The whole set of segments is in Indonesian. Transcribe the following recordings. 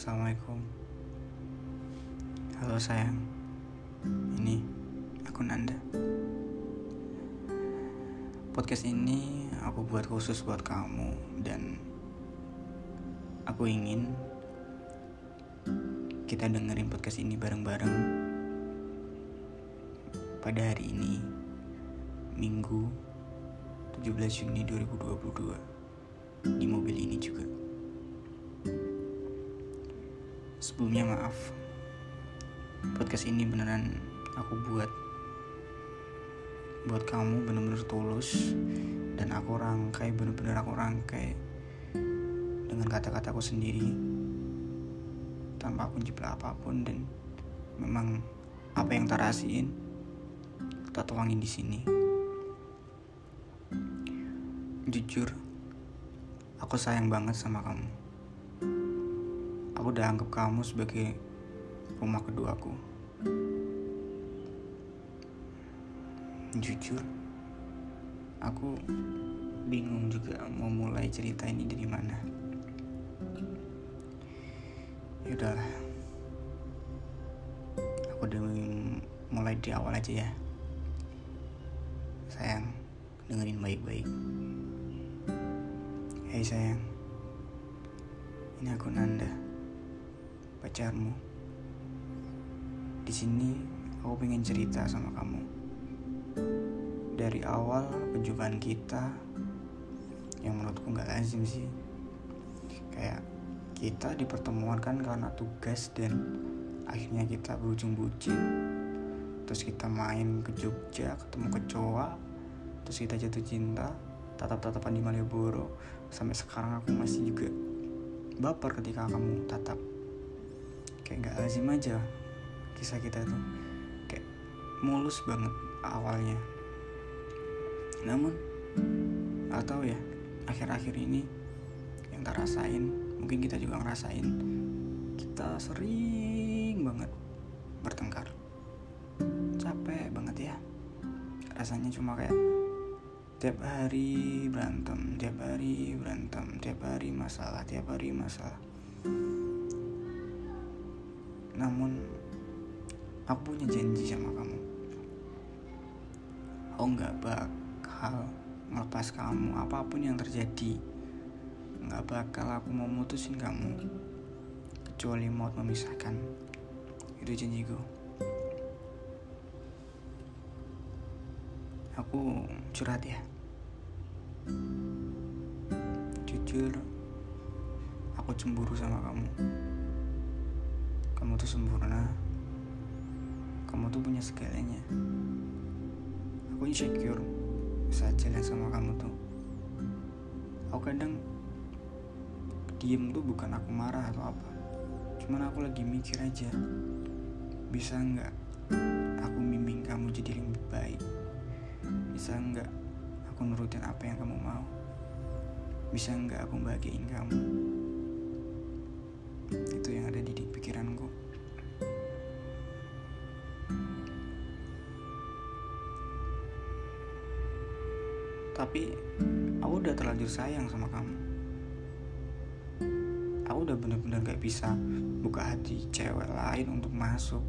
Assalamualaikum. Halo sayang. Ini aku Nanda Podcast ini aku buat khusus buat kamu Dan Aku ingin Kita dengerin podcast ini bareng-bareng Pada hari ini Minggu 17 Juni 2022 Di mobil ini juga Sebelumnya maaf. Podcast ini beneran aku buat. Buat kamu bener-bener tulus. Dan aku rangkai, bener-bener aku rangkai Dengan kata-kataku sendiri. Tanpa aku jiplak apa pun Dan memang apa yang terasiin Kita tuangin di sini. Jujur Aku sayang banget sama kamu aku udah anggap kamu sebagai rumah keduaku. Jujur, aku bingung juga mau mulai cerita ini dari mana. Yaudahlah, aku udah mulai di awal aja ya. Sayang, dengerin baik-baik. Hei sayang, ini aku Nanda pacarmu. Di sini aku pengen cerita sama kamu. Dari awal perjumpaan kita yang menurutku nggak lazim sih. Kayak kita dipertemuan kan karena tugas dan akhirnya kita berujung bucin. Terus kita main ke Jogja, ketemu kecoa, terus kita jatuh cinta, tatap-tatapan di Malioboro. Sampai sekarang aku masih juga baper ketika kamu tatap kayak nggak lazim aja kisah kita tuh kayak mulus banget awalnya. Namun atau ya akhir-akhir ini yang tak rasain mungkin kita juga ngerasain kita sering banget bertengkar. Capek banget ya. Rasanya cuma kayak tiap hari berantem tiap hari berantem tiap hari masalah tiap hari masalah namun aku punya janji sama kamu. Aku nggak bakal ngelepas kamu apa pun yang terjadi. Nggak bakal aku mau mutusin kamu kecuali mau memisahkan. Itu janjiku. Aku curhat ya. Jujur, aku cemburu sama kamu tuh sempurna. Kamu tuh punya segalanya aku insecure saat jalan sama kamu tuh. Aku kadang diem tuh bukan aku marah atau apa. Cuman aku lagi mikir aja bisa nggak aku bimbing kamu jadi lebih baik? Bisa nggak aku nurutin apa yang kamu mau? Bisa nggak aku bahagiain kamu? Itu yang ada di pikiranku tapi aku udah terlanjur sayang sama kamu. Aku udah bener-bener gak bisa buka hati cewek lain untuk masuk.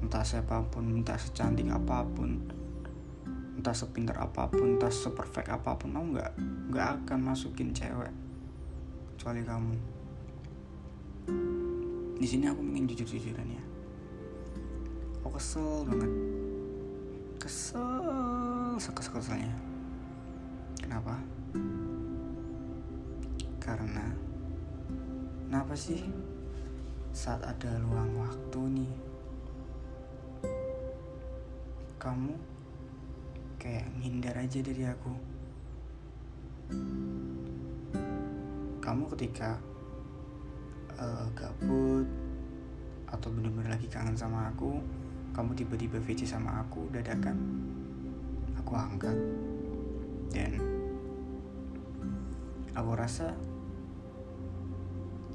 Entah siapa pun entah secantik apa pun entah sepintar apa pun entah seperfect apa pun aku nggak nggak akan masukin cewek kecuali kamu. Di sini aku ingin jujur-jujuran ya. Aku kesel banget. Kesel sekesel-keselnya kenapa? Karena kenapa sih saat ada luang waktu nih kamu kayak ngindar aja dari aku? Kamu ketika uh, gabut atau bener-bener lagi kangen sama aku kamu tiba-tiba VC sama aku dadakan aku angkat dan aku rasa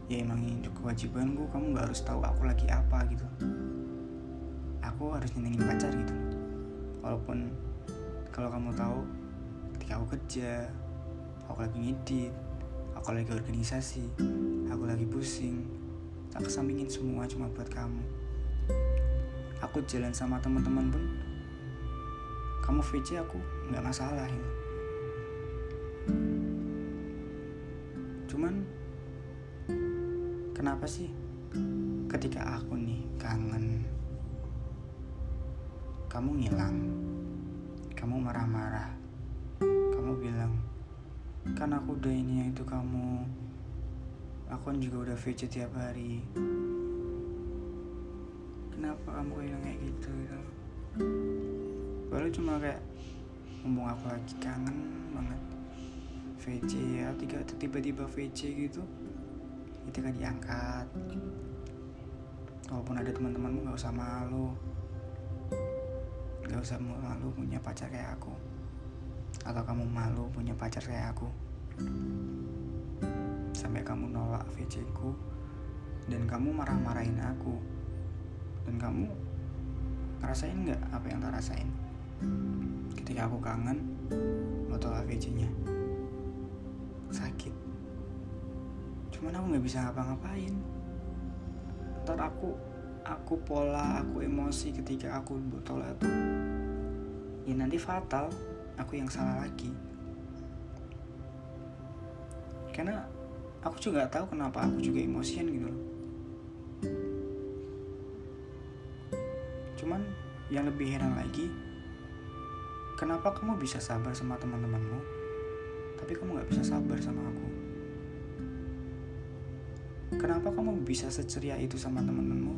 ya emang itu kewajibanku kamu nggak harus tahu aku lagi apa gitu. Aku harus nyenengin pacar gitu. Walaupun kalau kamu tahu ketika aku kerja aku lagi ngedit aku lagi organisasi aku lagi pusing tak kesampingin semua cuma buat kamu. Aku jalan sama teman-teman pun kamu VC aku nggak masalah ya. Cuman kenapa sih ketika aku nih kangen kamu ngilang kamu marah-marah kamu bilang kan aku udah ini itu kamu aku kan juga udah VC tiap hari. Kenapa kamu bilang kayak gitu gitu? Baru cuma kayak ngomong aku lagi kangen banget VC ya tiga tiba-tiba VC gitu. Itu kan diangkat. Walaupun ada teman-temanmu nggak usah malu. Nggak usah malu punya pacar kayak aku. Atau kamu malu punya pacar kayak aku. Sampai kamu nolak VC ku dan kamu marah-marahin aku. Dan kamu ngerasain nggak apa yang tak rasain? Ketika aku kangen lo tolak VC nya cuman aku nggak bisa ngapa-ngapain. Ntar aku aku pola aku emosi ketika aku tolak itu ya nanti fatal aku yang salah lagi. Karena aku juga gak tahu kenapa aku juga emosian gitu loh. Cuman yang lebih heran lagi kenapa kamu bisa sabar sama teman-temanmu tapi kamu gak bisa sabar sama aku kenapa kamu bisa seceria itu sama teman-temanmu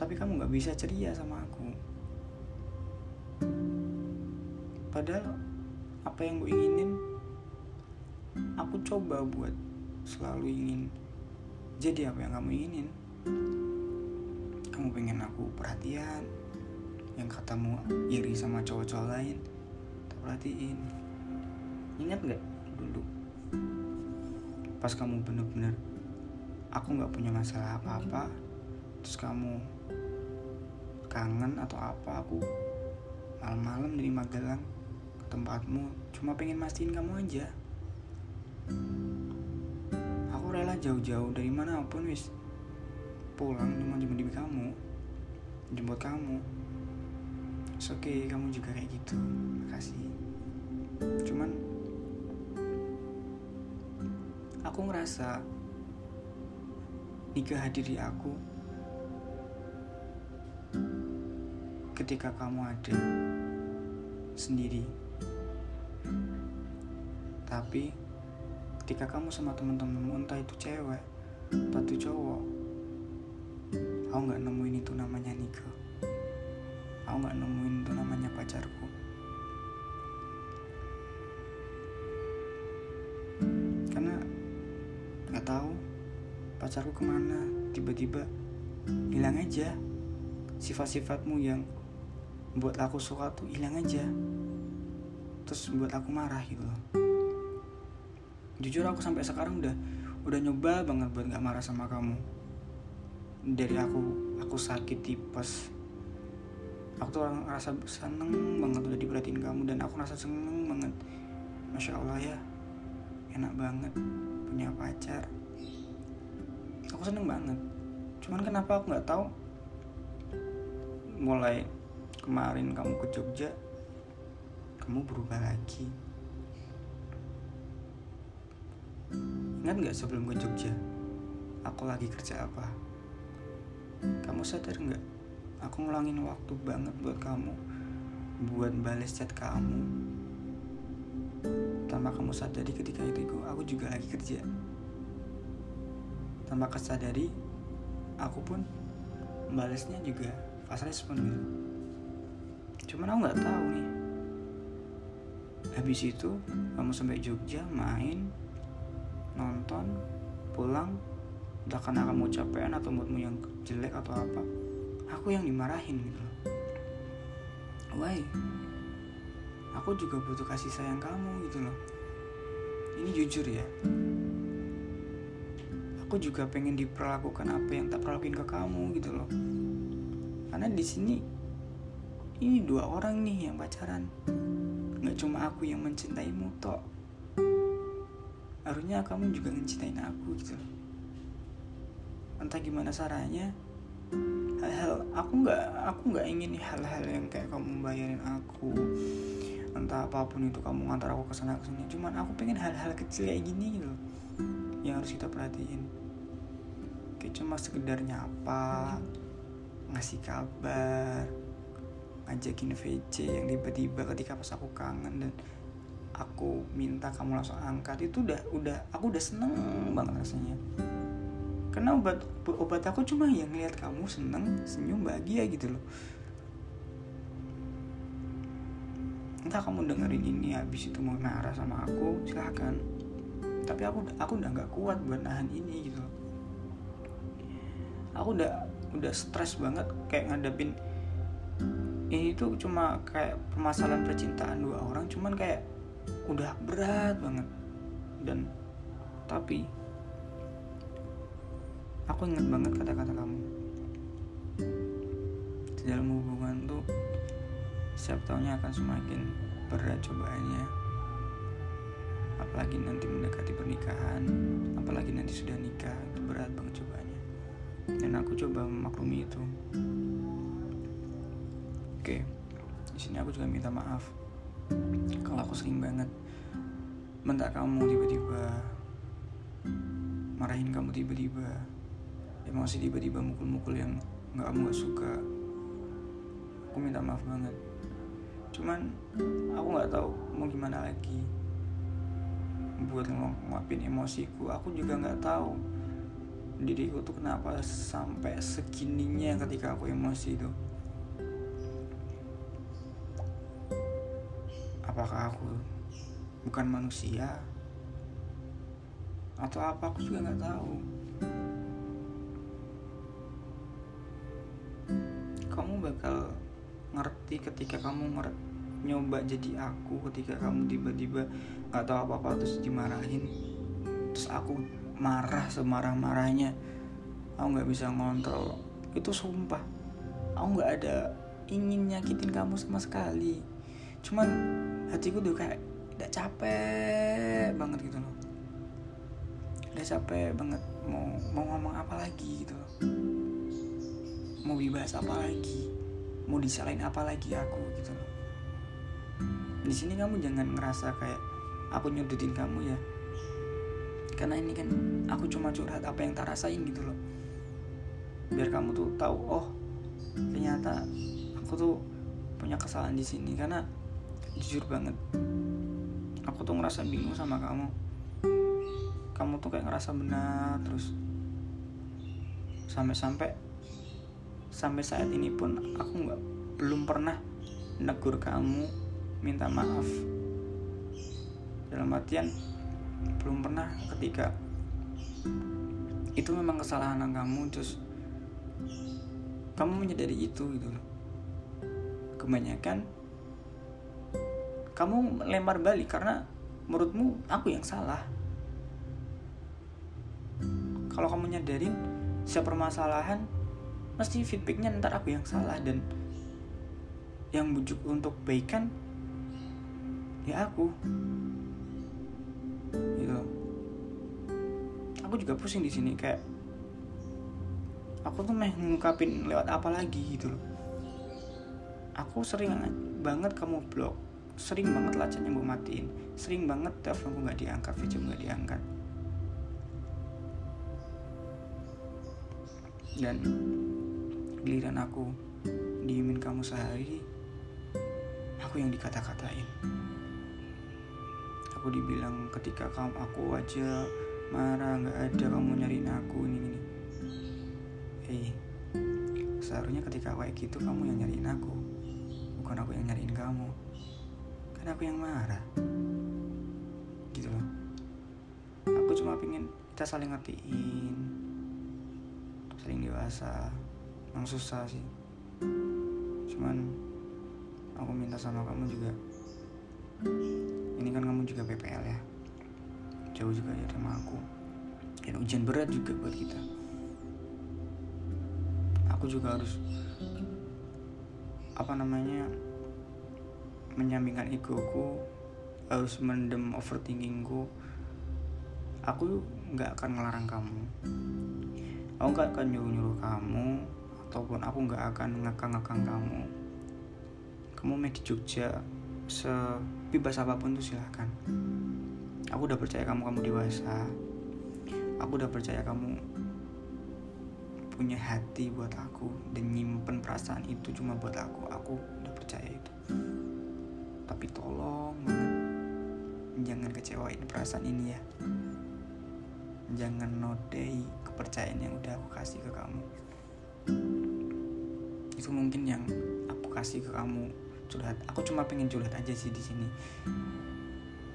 tapi kamu gak bisa ceria sama aku. Padahal apa yang gue inginin aku coba buat selalu ingin jadi apa yang kamu inginin. Kamu pengen aku perhatian yang katamu iri sama cowok-cowok lain tak perhatiin. Ingat nggak dulu? Pas kamu bener-bener aku nggak punya masalah apa-apa terus kamu kangen atau apa aku malam-malam dari Magelang tempatmu cuma pengen mastiin kamu aja. Aku rela jauh-jauh dari mana pun wis. Pulang cuma jemput di kamu jemput kamu. Oke okay, kamu juga kayak gitu makasih. Cuman aku ngerasa nikah hadir di aku. Ketika kamu ada sendiri. Tapi ketika kamu sama teman-temanmu entah itu cewek entah itu cowok aku nggak nemuin itu namanya nikah aku nggak nemuin itu namanya pacarku pacarku ke mana? Tiba-tiba hilang aja. Sifat-sifatmu yang buat aku suka tuh hilang aja. Terus buat aku marah gitu loh. Jujur aku sampai sekarang udah udah nyoba banget buat nggak marah sama kamu. Dari aku aku sakit tipes. Aku tuh rasa seneng banget udah diperhatiin kamu dan aku rasa seneng banget. Masya allah ya enak banget punya pacar aku seneng banget cuman kenapa aku nggak tahu mulai kemarin kamu ke Jogja kamu berubah lagi Ingat gak sebelum ke Jogja? Aku lagi kerja apa? Kamu sadar gak? Aku ngulangin waktu banget buat kamu Buat bales chat kamu Tanpa kamu sadari ketika itu aku juga lagi kerja Tanpa kesadari Aku pun balesnya juga fast respon gitu. Cuman aku gak tahu nih. Habis itu kamu sampai Jogja main nonton pulang entah karena kamu capean atau moodmu yang jelek atau apa aku yang dimarahin gitu. Loh why? Aku juga butuh kasih sayang kamu gitu loh. Ini jujur ya aku juga pengen diperlakukan apa yang tak perlakuin ke kamu gitu loh. Karena di sini ini dua orang nih yang pacaran. Nggak cuma aku yang mencintaimu tok harusnya kamu juga ngecintain aku gitu. Entah gimana caranya hal-hal aku nggak aku nggak ingin hal-hal yang kayak kamu bayarin aku. Entah apa pun itu kamu ngantar aku ke sana ke sini. Cuman aku pengen hal-hal kecil kayak gini gitu yang harus kita perhatiin kayak cuma sekedar nyapa ngasih kabar ngajakin VC yang tiba-tiba ketika pas aku kangen dan aku minta kamu langsung angkat itu udah udah aku udah seneng banget rasanya. Karena obat obat aku cuma yang ngeliat kamu seneng senyum bahagia gitu loh. Entah kamu dengerin ini habis itu mau marah sama aku silahkan. Tapi aku aku udah nggak kuat buat nahan ini gitu loh aku udah udah stres banget kayak ngadepin ini tuh cuma kayak permasalahan percintaan dua orang cuman kayak udah berat banget. Dan tapi aku inget banget kata-kata kamu. Di dalam hubungan tuh setiap tahunnya akan semakin berat cobaannya. Apalagi nanti mendekati pernikahan apalagi nanti sudah nikah itu berat banget cobaannya dan aku coba memaklumi itu oke di sini aku juga minta maaf kalau aku sering banget mentak kamu tiba-tiba marahin kamu tiba-tiba emosi tiba-tiba mukul-mukul yang nggak kamu gak suka aku minta maaf banget cuman aku nggak tahu mau gimana lagi buat ngapin emosiku aku juga nggak tahu diriku tuh kenapa sampai segininya ketika aku emosi itu? Apakah aku bukan manusia? Atau apa? Aku juga nggak tahu. Kamu bakal ngerti ketika kamu nyoba jadi aku ketika kamu tiba-tiba nggak tahu apa-apa terus dimarahin. Terus aku marah semarah-marahnya. Aku nggak bisa ngontrol. Itu sumpah. Aku nggak ada ingin nyakitin kamu sama sekali. Cuman hatiku tuh kayak udah capek banget gitu loh. Udah capek banget mau mau ngomong apa lagi gitu loh. Mau dibahas apa lagi? Mau disalahin apa lagi aku gitu loh. Di sini kamu jangan ngerasa kayak aku nyudutin kamu ya karena ini kan aku cuma curhat apa yang tak rasain gitu loh. Biar kamu tuh tahu oh ternyata aku tuh punya kesalahan di sini. Karena jujur banget aku tuh ngerasa bingung sama kamu. Kamu tuh kayak ngerasa benar terus sampai-sampai sampai saat ini pun aku nggak belum pernah negur kamu minta maaf. Dalam artian belum pernah ketika itu memang kesalahan kamu terus kamu menyadari itu gitu kebanyakan kamu lempar balik karena menurutmu aku yang salah. Kalau kamu nyadarin setiap permasalahan mesti feedbacknya ntar aku yang salah dan yang bujuk untuk baikan ya aku gitu. Aku juga pusing di sini kayak aku tuh meh ngungkapin lewat apa lagi gitu loh. Aku sering banget kamu blok sering banget lacanya gue matiin sering banget telepon gue nggak diangkat video nggak diangkat. Dan giliran aku diemin kamu sehari aku yang dikata-katain aku dibilang ketika kamu aku aja marah nggak ada kamu nyariin aku ini ini. Hei seharusnya ketika kayak gitu kamu yang nyariin aku bukan aku yang nyariin kamu. Kan aku yang marah. Gitu loh. Aku cuma pingin kita saling ngertiin. Saling dewasa. Emang susah sih. Cuman aku minta sama kamu juga ini kan kamu juga PPL ya? Jauh juga ya sama aku. Dan ujian berat juga buat kita. Aku juga harus apa namanya menyampingkan egoku harus mendem overthinkingku. Aku nggak akan ngelarang kamu. Aku gak akan nyuruh-nyuruh kamu ataupun aku gak akan ngekang-ngekang kamu. Kamu main di Jogja sebebas apa pun tuh silahkan. Aku udah percaya kamu kamu dewasa. Aku udah percaya kamu punya hati buat aku dan nyimpen perasaan itu cuma buat aku. Aku udah percaya itu. Tapi tolong jangan kecewain perasaan ini ya. Jangan nodai kepercayaan yang udah aku kasih ke kamu. Itu mungkin yang aku kasih ke kamu curhat. Aku cuma pengen curhat aja sih di sini.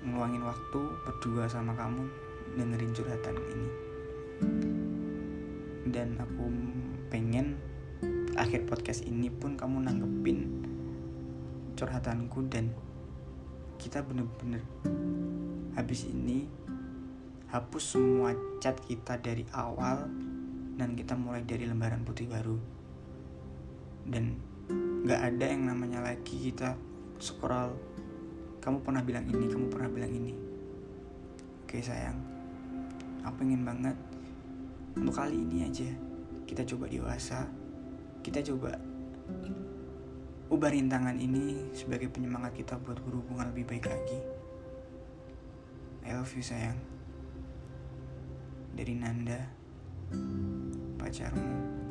Ngeluangin waktu berdua sama kamu dengerin curhatan ini. Dan aku pengen akhir podcast ini pun kamu nanggepin curhatanku dan kita bener-bener habis ini hapus semua chat kita dari awal dan kita mulai dari lembaran putih baru. Dan nggak ada yang namanya lagi kita scroll kamu pernah bilang ini kamu pernah bilang ini. Oke sayang. Aku ingin banget untuk kali ini aja kita coba dewasa kita coba ubah rintangan ini sebagai penyemangat kita buat berhubungan lebih baik lagi. I love you sayang. Dari Nanda pacarmu